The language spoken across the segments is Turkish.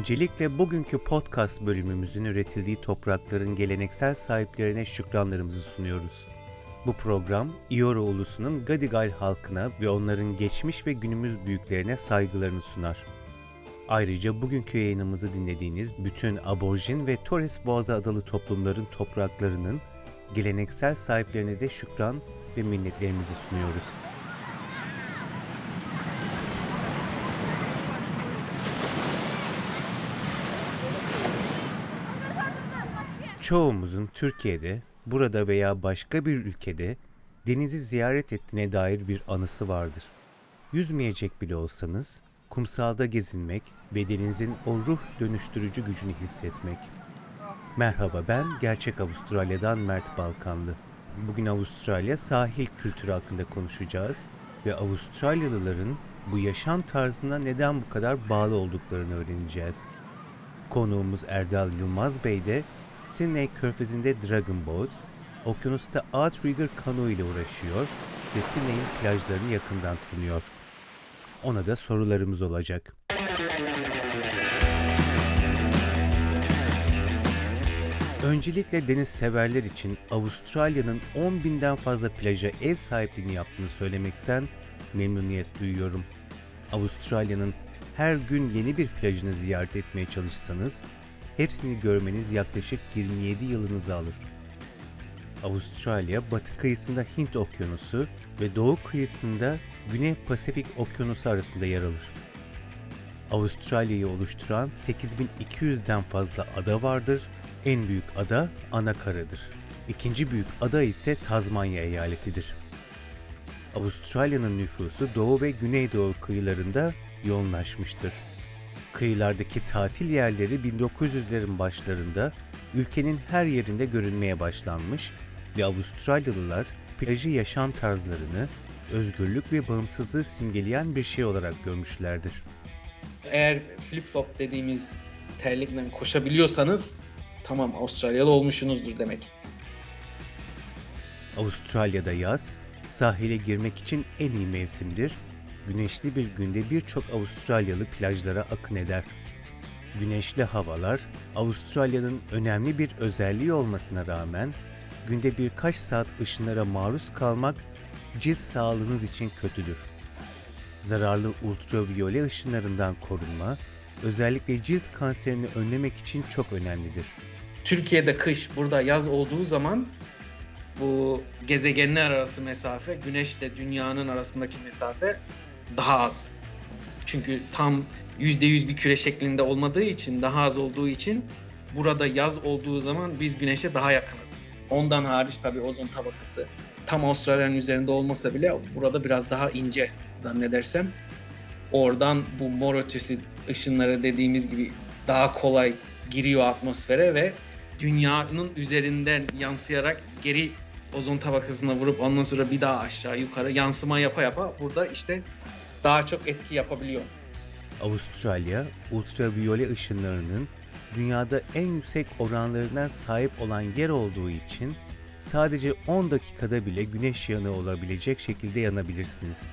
Öncelikle bugünkü podcast bölümümüzün üretildiği toprakların geleneksel sahiplerine şükranlarımızı sunuyoruz. Bu program, İoro ulusunun Gadigal halkına ve onların geçmiş ve günümüz büyüklerine saygılarını sunar. Ayrıca bugünkü yayınımızı dinlediğiniz bütün aborjin ve Torres Boğazı adalı toplumların topraklarının geleneksel sahiplerine de şükran ve minnetlerimizi sunuyoruz. Çoğumuzun Türkiye'de, burada veya başka bir ülkede denizi ziyaret ettiğine dair bir anısı vardır. Yüzmeyecek bile olsanız, kumsalda gezinmek ve denizin o ruh dönüştürücü gücünü hissetmek. Merhaba ben gerçek Avustralya'dan Mert Balkanlı. Bugün Avustralya sahil kültürü hakkında konuşacağız ve Avustralyalıların bu yaşam tarzına neden bu kadar bağlı olduklarını öğreneceğiz. Konuğumuz Erdal Yılmaz Bey de Sydney Körfezi'nde Dragon Boat, okyanusta Outrigger kano ile uğraşıyor ve Sydney'in plajlarını yakından tanıyor. Ona da sorularımız olacak. Öncelikle deniz severler için Avustralya'nın 10 binden fazla plaja ev sahipliğini yaptığını söylemekten memnuniyet duyuyorum. Avustralya'nın her gün yeni bir plajını ziyaret etmeye çalışsanız hepsini görmeniz yaklaşık 27 yılınızı alır. Avustralya batı kıyısında Hint Okyanusu ve doğu kıyısında Güney Pasifik Okyanusu arasında yer alır. Avustralya'yı oluşturan 8200'den fazla ada vardır. En büyük ada Anakara'dır. İkinci büyük ada ise Tazmanya eyaletidir. Avustralya'nın nüfusu doğu ve güneydoğu kıyılarında yoğunlaşmıştır. Kıyılardaki tatil yerleri 1900'lerin başlarında ülkenin her yerinde görünmeye başlanmış ve Avustralyalılar plajı yaşam tarzlarını, özgürlük ve bağımsızlığı simgeleyen bir şey olarak görmüşlerdir. Eğer flip flop dediğimiz terlikle koşabiliyorsanız tamam Avustralyalı olmuşsunuzdur demek. Avustralya'da yaz, sahile girmek için en iyi mevsimdir. Güneşli bir günde birçok Avustralyalı plajlara akın eder. Güneşli havalar Avustralya'nın önemli bir özelliği olmasına rağmen günde birkaç saat ışınlara maruz kalmak cilt sağlığınız için kötüdür. Zararlı ultraviyole ışınlarından korunma özellikle cilt kanserini önlemek için çok önemlidir. Türkiye'de kış, burada yaz olduğu zaman bu gezegenler arası mesafe, güneşle dünyanın arasındaki mesafe daha az. Çünkü tam %100 bir küre şeklinde olmadığı için, daha az olduğu için burada yaz olduğu zaman biz güneşe daha yakınız. Ondan hariç tabii ozon tabakası tam Avustralya'nın üzerinde olmasa bile burada biraz daha ince zannedersem. Oradan bu mor ötesi ışınları dediğimiz gibi daha kolay giriyor atmosfere ve dünyanın üzerinden yansıyarak geri ozon tabakasına vurup ondan sonra bir daha aşağı yukarı yansıma yapa yapa burada işte daha çok etki yapabiliyor. Avustralya, ultraviyole ışınlarının dünyada en yüksek oranlarından sahip olan yer olduğu için sadece 10 dakikada bile güneş yanığı olabilecek şekilde yanabilirsiniz.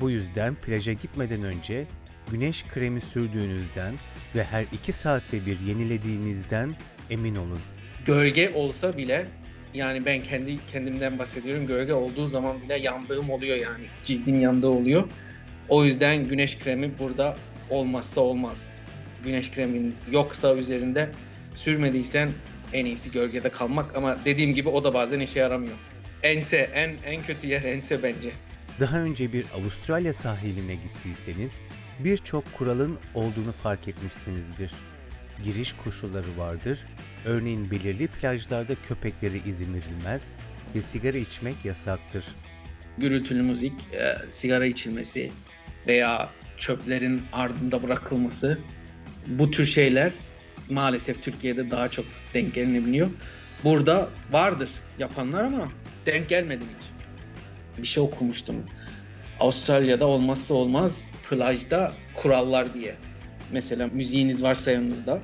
Bu yüzden plaja gitmeden önce güneş kremi sürdüğünüzden ve her 2 saatte bir yenilediğinizden emin olun. Gölge olsa bile yani ben kendi kendimden bahsediyorum. Gölge olduğu zaman bile yandığım oluyor yani. Cildim yandığı oluyor. O yüzden güneş kremi burada olmazsa olmaz. Güneş kremin yoksa üzerinde sürmediysen en iyisi gölgede kalmak ama dediğim gibi o da bazen işe yaramıyor. Ense en en kötü yer ense bence. Daha önce bir Avustralya sahiline gittiyseniz birçok kuralın olduğunu fark etmişsinizdir. Giriş koşulları vardır. Örneğin belirli plajlarda köpeklere izin verilmez ve sigara içmek yasaktır. Gürültülü müzik, e, sigara içilmesi veya çöplerin ardında bırakılması bu tür şeyler maalesef Türkiye'de daha çok denk gelinebiliyor. Burada vardır yapanlar ama denk gelmedim hiç. Bir şey okumuştum. Avustralya'da olmazsa olmaz plajda kurallar diye. Mesela müziğiniz varsa yanınızda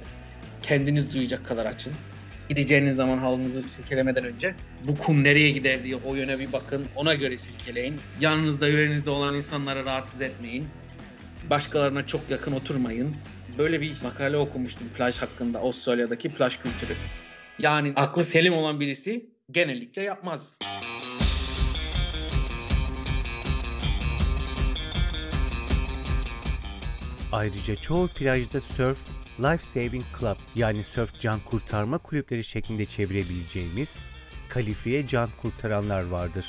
kendiniz duyacak kadar açın. Gideceğiniz zaman halınızı silkelemeden önce bu kum nereye gider diye o yöne bir bakın. Ona göre silkeleyin. Yanınızda yörenizde olan insanları rahatsız etmeyin. Başkalarına çok yakın oturmayın. böyle bir makale okumuştum plaj hakkında Avustralya'daki plaj kültürü. Yani aklı selim olan birisi genellikle yapmaz. Ayrıca çoğu plajda surf life saving club yani surf can kurtarma kulüpleri şeklinde çevirebileceğimiz kalifiye can kurtaranlar vardır.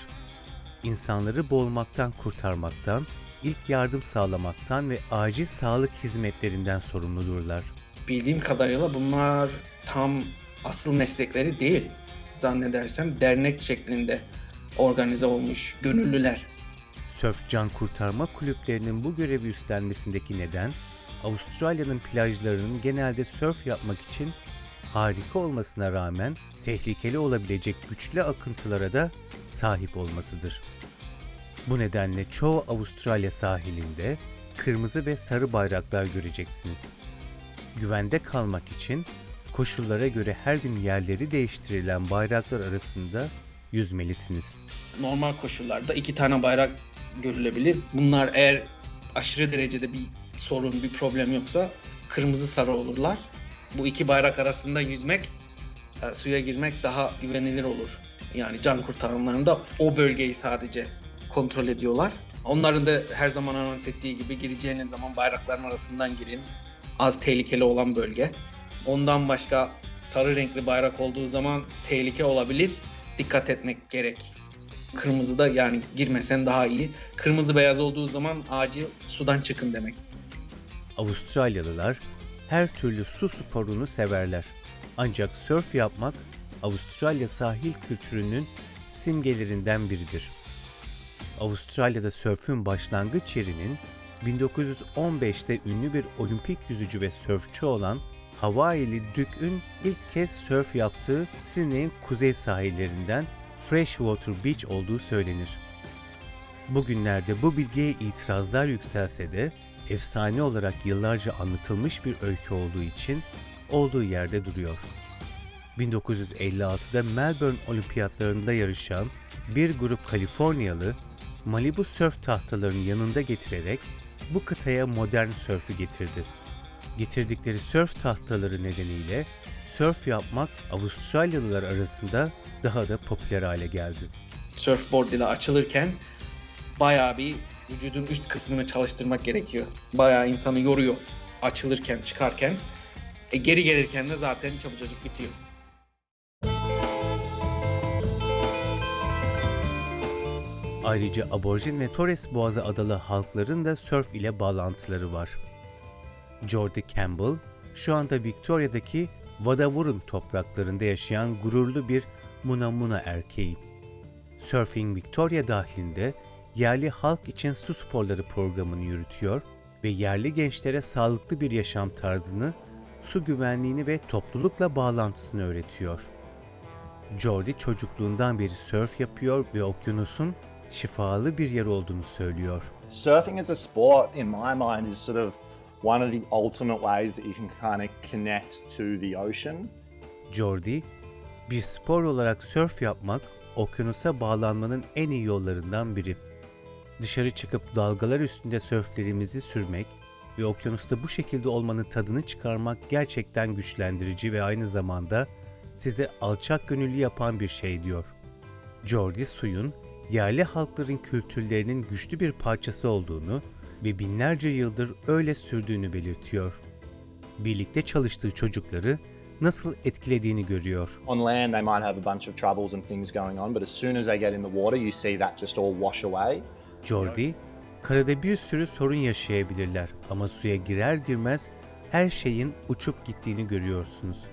İnsanları boğulmaktan kurtarmaktan, ilk yardım sağlamaktan ve acil sağlık hizmetlerinden sorumludurlar. Bildiğim kadarıyla bunlar tam asıl meslekleri değil. Zannedersem dernek şeklinde organize olmuş gönüllüler. Sörf can kurtarma kulüplerinin bu görevi üstlenmesindeki neden, Avustralya'nın plajlarının genelde sörf yapmak için harika olmasına rağmen tehlikeli olabilecek güçlü akıntılara da sahip olmasıdır. Bu nedenle çoğu Avustralya sahilinde kırmızı ve sarı bayraklar göreceksiniz. Güvende kalmak için koşullara göre her gün yerleri değiştirilen bayraklar arasında yüzmelisiniz. Normal koşullarda iki tane bayrak görülebilir. Bunlar eğer aşırı derecede bir sorun, bir problem yoksa kırmızı sarı olurlar. Bu iki bayrak arasında yüzmek, e, suya girmek daha güvenilir olur. Yani can kurtaranlarında o bölgeyi sadece kontrol ediyorlar. Onların da her zaman anons ettiği gibi gireceğiniz zaman bayrakların arasından girin. Az tehlikeli olan bölge. Ondan başka sarı renkli bayrak olduğu zaman tehlike olabilir. Dikkat etmek gerek. Kırmızı da yani girmesen daha iyi. Kırmızı beyaz olduğu zaman acil sudan çıkın demek. Avustralyalılar her türlü su sporunu severler. Ancak sörf yapmak Avustralya sahil kültürünün simgelerinden biridir. Avustralya'da sörfün başlangıç yerinin 1915'te ünlü bir olimpik yüzücü ve sörfçü olan Hawaii'li Dük'ün ilk kez sörf yaptığı Sydney'in kuzey sahillerinden Freshwater Beach olduğu söylenir. Bugünlerde bu bilgiye itirazlar yükselse de efsane olarak yıllarca anlatılmış bir öykü olduğu için olduğu yerde duruyor. 1956'da Melbourne Olimpiyatlarında yarışan bir grup Kaliforniyalı Malibu sörf tahtalarını yanında getirerek bu kıtaya modern sörfü getirdi. Getirdikleri sörf tahtaları nedeniyle sörf yapmak Avustralyalılar arasında daha da popüler hale geldi. Surfboard ile açılırken bayağı bir vücudun üst kısmını çalıştırmak gerekiyor. Bayağı insanı yoruyor açılırken, çıkarken. E, geri gelirken de zaten çabucacık bitiyor. Ayrıca aborjin ve Torres Boğazı adalı halkların da sörf ile bağlantıları var. Jordi Campbell, şu anda Victoria'daki Wadawurrung topraklarında yaşayan gururlu bir Munamuna erkeği. Surfing Victoria dahilinde yerli halk için su sporları programını yürütüyor ve yerli gençlere sağlıklı bir yaşam tarzını, su güvenliğini ve toplulukla bağlantısını öğretiyor. Jordi çocukluğundan beri sörf yapıyor ve okyanusun şifalı bir yer olduğunu söylüyor. surfing as a sport in my mind is sort of one of the ultimate ways that you can kind of connect to the ocean Jordi, bir spor olarak sörf yapmak okyanusa bağlanmanın en iyi yollarından biri. Dışarı çıkıp dalgalar üstünde sörflerimizi sürmek ve okyanusta bu şekilde olmanın tadını çıkarmak gerçekten güçlendirici ve aynı zamanda size alçak gönüllü yapan bir şey diyor. Jordi suyun yerli halkların kültürlerinin güçlü bir parçası olduğunu ve binlerce yıldır öyle sürdüğünü belirtiyor. Birlikte çalıştığı çocukları nasıl etkilediğini görüyor. on land they might have a bunch of troubles and things going on but as soon as they get in the water you see that just all wash away Jordi, karada bir sürü sorun yaşayabilirler ama suya girer girmez her şeyin uçup gittiğini görüyorsunuz.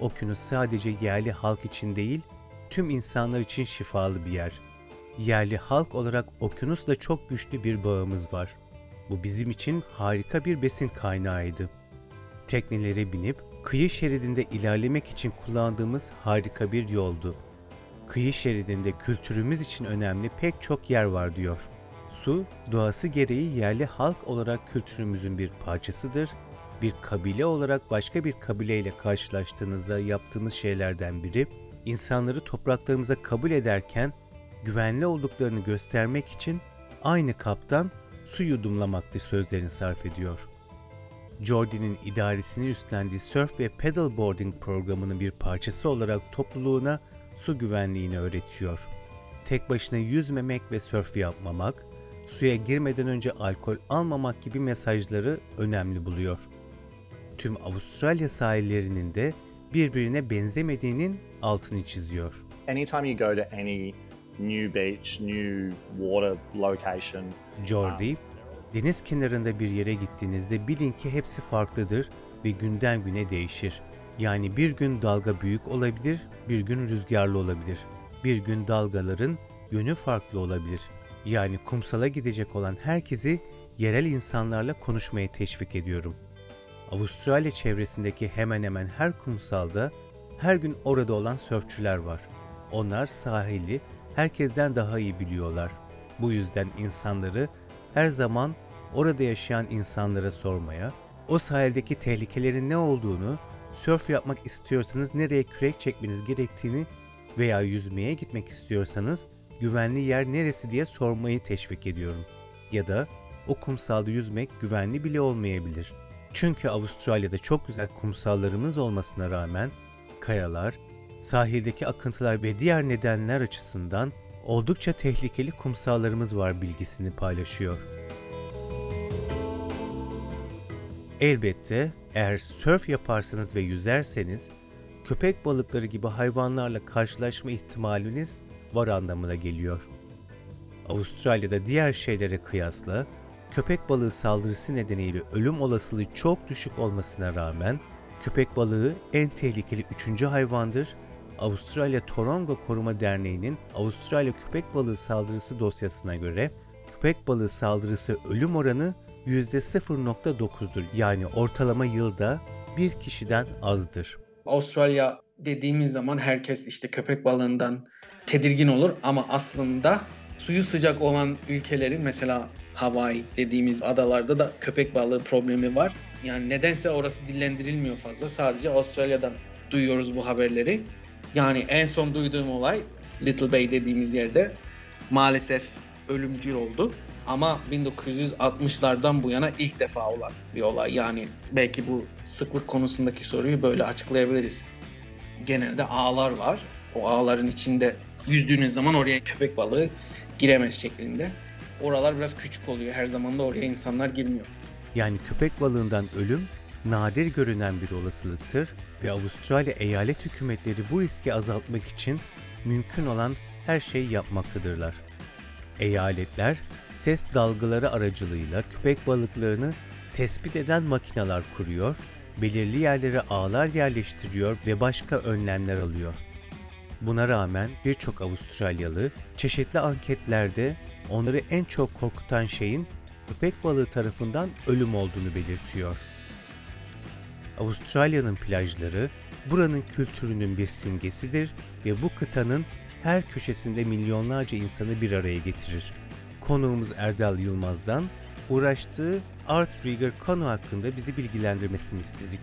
Okyanus sadece yerli halk için değil, tüm insanlar için şifalı bir yer. Yerli halk olarak okyanusla çok güçlü bir bağımız var. Bu bizim için harika bir besin kaynağıydı. Teknelere binip kıyı şeridinde ilerlemek için kullandığımız harika bir yoldu. Kıyı şeridinde kültürümüz için önemli pek çok yer var diyor. Su, doğası gereği yerli halk olarak kültürümüzün bir parçasıdır. Bir kabile olarak başka bir kabileyle karşılaştığınızda yaptığımız şeylerden biri, insanları topraklarımıza kabul ederken güvenli olduklarını göstermek için aynı kaptan su yudumlamaktır sözlerini sarf ediyor. Jordy'nin idaresini üstlendiği surf ve paddleboarding programının bir parçası olarak topluluğuna su güvenliğini öğretiyor. Tek başına yüzmemek ve surf yapmamak, suya girmeden önce alkol almamak gibi mesajları önemli buluyor. Tüm Avustralya sahillerinin de birbirine benzemediğinin altını çiziyor. Anytime you go to any new beach, new water location, Jordi, deniz kenarında bir yere gittiğinizde bilin ki hepsi farklıdır ve günden güne değişir. Yani bir gün dalga büyük olabilir, bir gün rüzgarlı olabilir. Bir gün dalgaların yönü farklı olabilir. Yani kumsala gidecek olan herkesi yerel insanlarla konuşmaya teşvik ediyorum. Avustralya çevresindeki hemen hemen her kumsalda her gün orada olan sörfçüler var. Onlar sahili herkesten daha iyi biliyorlar. Bu yüzden insanları her zaman orada yaşayan insanlara sormaya, o sahildeki tehlikelerin ne olduğunu, sörf yapmak istiyorsanız nereye kürek çekmeniz gerektiğini veya yüzmeye gitmek istiyorsanız güvenli yer neresi diye sormayı teşvik ediyorum. Ya da o kumsalda yüzmek güvenli bile olmayabilir. Çünkü Avustralya'da çok güzel kumsallarımız olmasına rağmen kayalar, sahildeki akıntılar ve diğer nedenler açısından oldukça tehlikeli kumsallarımız var bilgisini paylaşıyor. Elbette eğer sörf yaparsanız ve yüzerseniz köpek balıkları gibi hayvanlarla karşılaşma ihtimaliniz var anlamına geliyor. Avustralya'da diğer şeylere kıyasla köpek balığı saldırısı nedeniyle ölüm olasılığı çok düşük olmasına rağmen köpek balığı en tehlikeli üçüncü hayvandır. Avustralya Torongo Koruma Derneği'nin Avustralya köpek balığı saldırısı dosyasına göre köpek balığı saldırısı ölüm oranı %0.9'dur. Yani ortalama yılda bir kişiden azdır. Avustralya dediğimiz zaman herkes işte köpek balığından tedirgin olur ama aslında suyu sıcak olan ülkeleri mesela Hawaii dediğimiz adalarda da köpek balığı problemi var. Yani nedense orası dillendirilmiyor fazla. Sadece Avustralya'dan duyuyoruz bu haberleri. Yani en son duyduğum olay Little Bay dediğimiz yerde maalesef ölümcül oldu. Ama 1960'lardan bu yana ilk defa olan bir olay. Yani belki bu sıklık konusundaki soruyu böyle açıklayabiliriz. Genelde ağlar var. O ağların içinde yüzdüğünüz zaman oraya köpek balığı giremez şeklinde. Oralar biraz küçük oluyor. Her zaman da oraya insanlar girmiyor. Yani köpek balığından ölüm nadir görünen bir olasılıktır ve Avustralya eyalet hükümetleri bu riski azaltmak için mümkün olan her şeyi yapmaktadırlar. Eyaletler ses dalgaları aracılığıyla köpek balıklarını tespit eden makineler kuruyor, belirli yerlere ağlar yerleştiriyor ve başka önlemler alıyor. Buna rağmen birçok Avustralyalı çeşitli anketlerde onları en çok korkutan şeyin köpek balığı tarafından ölüm olduğunu belirtiyor. Avustralya'nın plajları buranın kültürünün bir simgesidir ve bu kıtanın her köşesinde milyonlarca insanı bir araya getirir. Konuğumuz Erdal Yılmaz'dan uğraştığı Art Rigger konu hakkında bizi bilgilendirmesini istedik.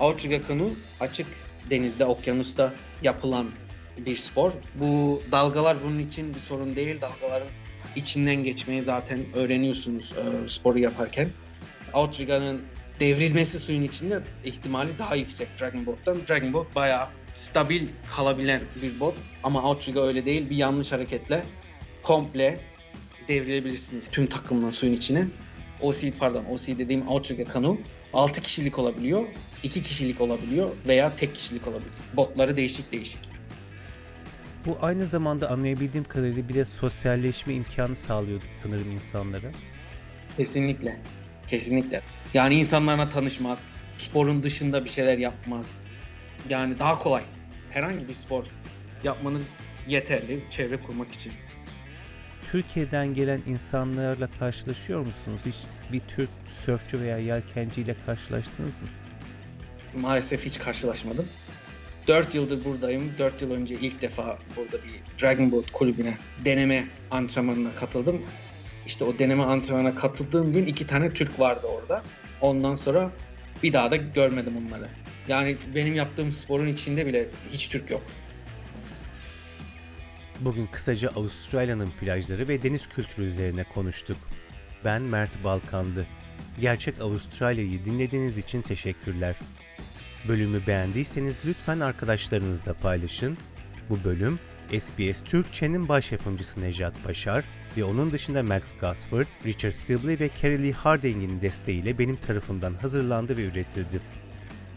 Outrigger kanu açık denizde, okyanusta yapılan bir spor. Bu dalgalar bunun için bir sorun değil. Dalgaların içinden geçmeyi zaten öğreniyorsunuz e, sporu yaparken. Outrigger'ın devrilmesi suyun içinde ihtimali daha yüksek Dragon Boat'tan. Dragon Boat bayağı stabil kalabilen bir bot ama Outrigger öyle değil. Bir yanlış hareketle komple devrilebilirsiniz tüm takımla suyun içine. OC pardon OC dediğim Outrigger kanu 6 kişilik olabiliyor, 2 kişilik olabiliyor veya tek kişilik olabiliyor. Botları değişik değişik. Bu aynı zamanda anlayabildiğim kadarıyla bir de sosyalleşme imkanı sağlıyordu sanırım insanlara. Kesinlikle. Kesinlikle. Yani insanlarla tanışmak, sporun dışında bir şeyler yapmak. Yani daha kolay. Herhangi bir spor yapmanız yeterli çevre kurmak için. Türkiye'den gelen insanlarla karşılaşıyor musunuz? Hiç bir Türk sörfçü veya yelkenciyle karşılaştınız mı? Maalesef hiç karşılaşmadım. 4 yıldır buradayım. 4 yıl önce ilk defa burada bir Dragon Boat kulübüne deneme antrenmanına katıldım. İşte o deneme antrenmanına katıldığım gün iki tane Türk vardı orada. Ondan sonra bir daha da görmedim onları. Yani benim yaptığım sporun içinde bile hiç Türk yok. Bugün kısaca Avustralya'nın plajları ve deniz kültürü üzerine konuştuk. Ben Mert Balkandı. Gerçek Avustralya'yı dinlediğiniz için teşekkürler. Bölümü beğendiyseniz lütfen arkadaşlarınızla paylaşın. Bu bölüm SBS Türkçe'nin baş yapımcısı Nejat Başar ve onun dışında Max Gosford, Richard Sibley ve Kerry Lee Harding'in desteğiyle benim tarafımdan hazırlandı ve üretildi.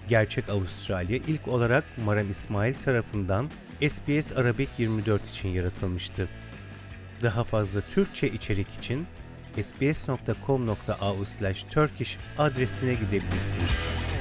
Gerçek Avustralya ilk olarak Maram İsmail tarafından SBS Arabik 24 için yaratılmıştı. Daha fazla Türkçe içerik için sbs.com.au/turkish adresine gidebilirsiniz.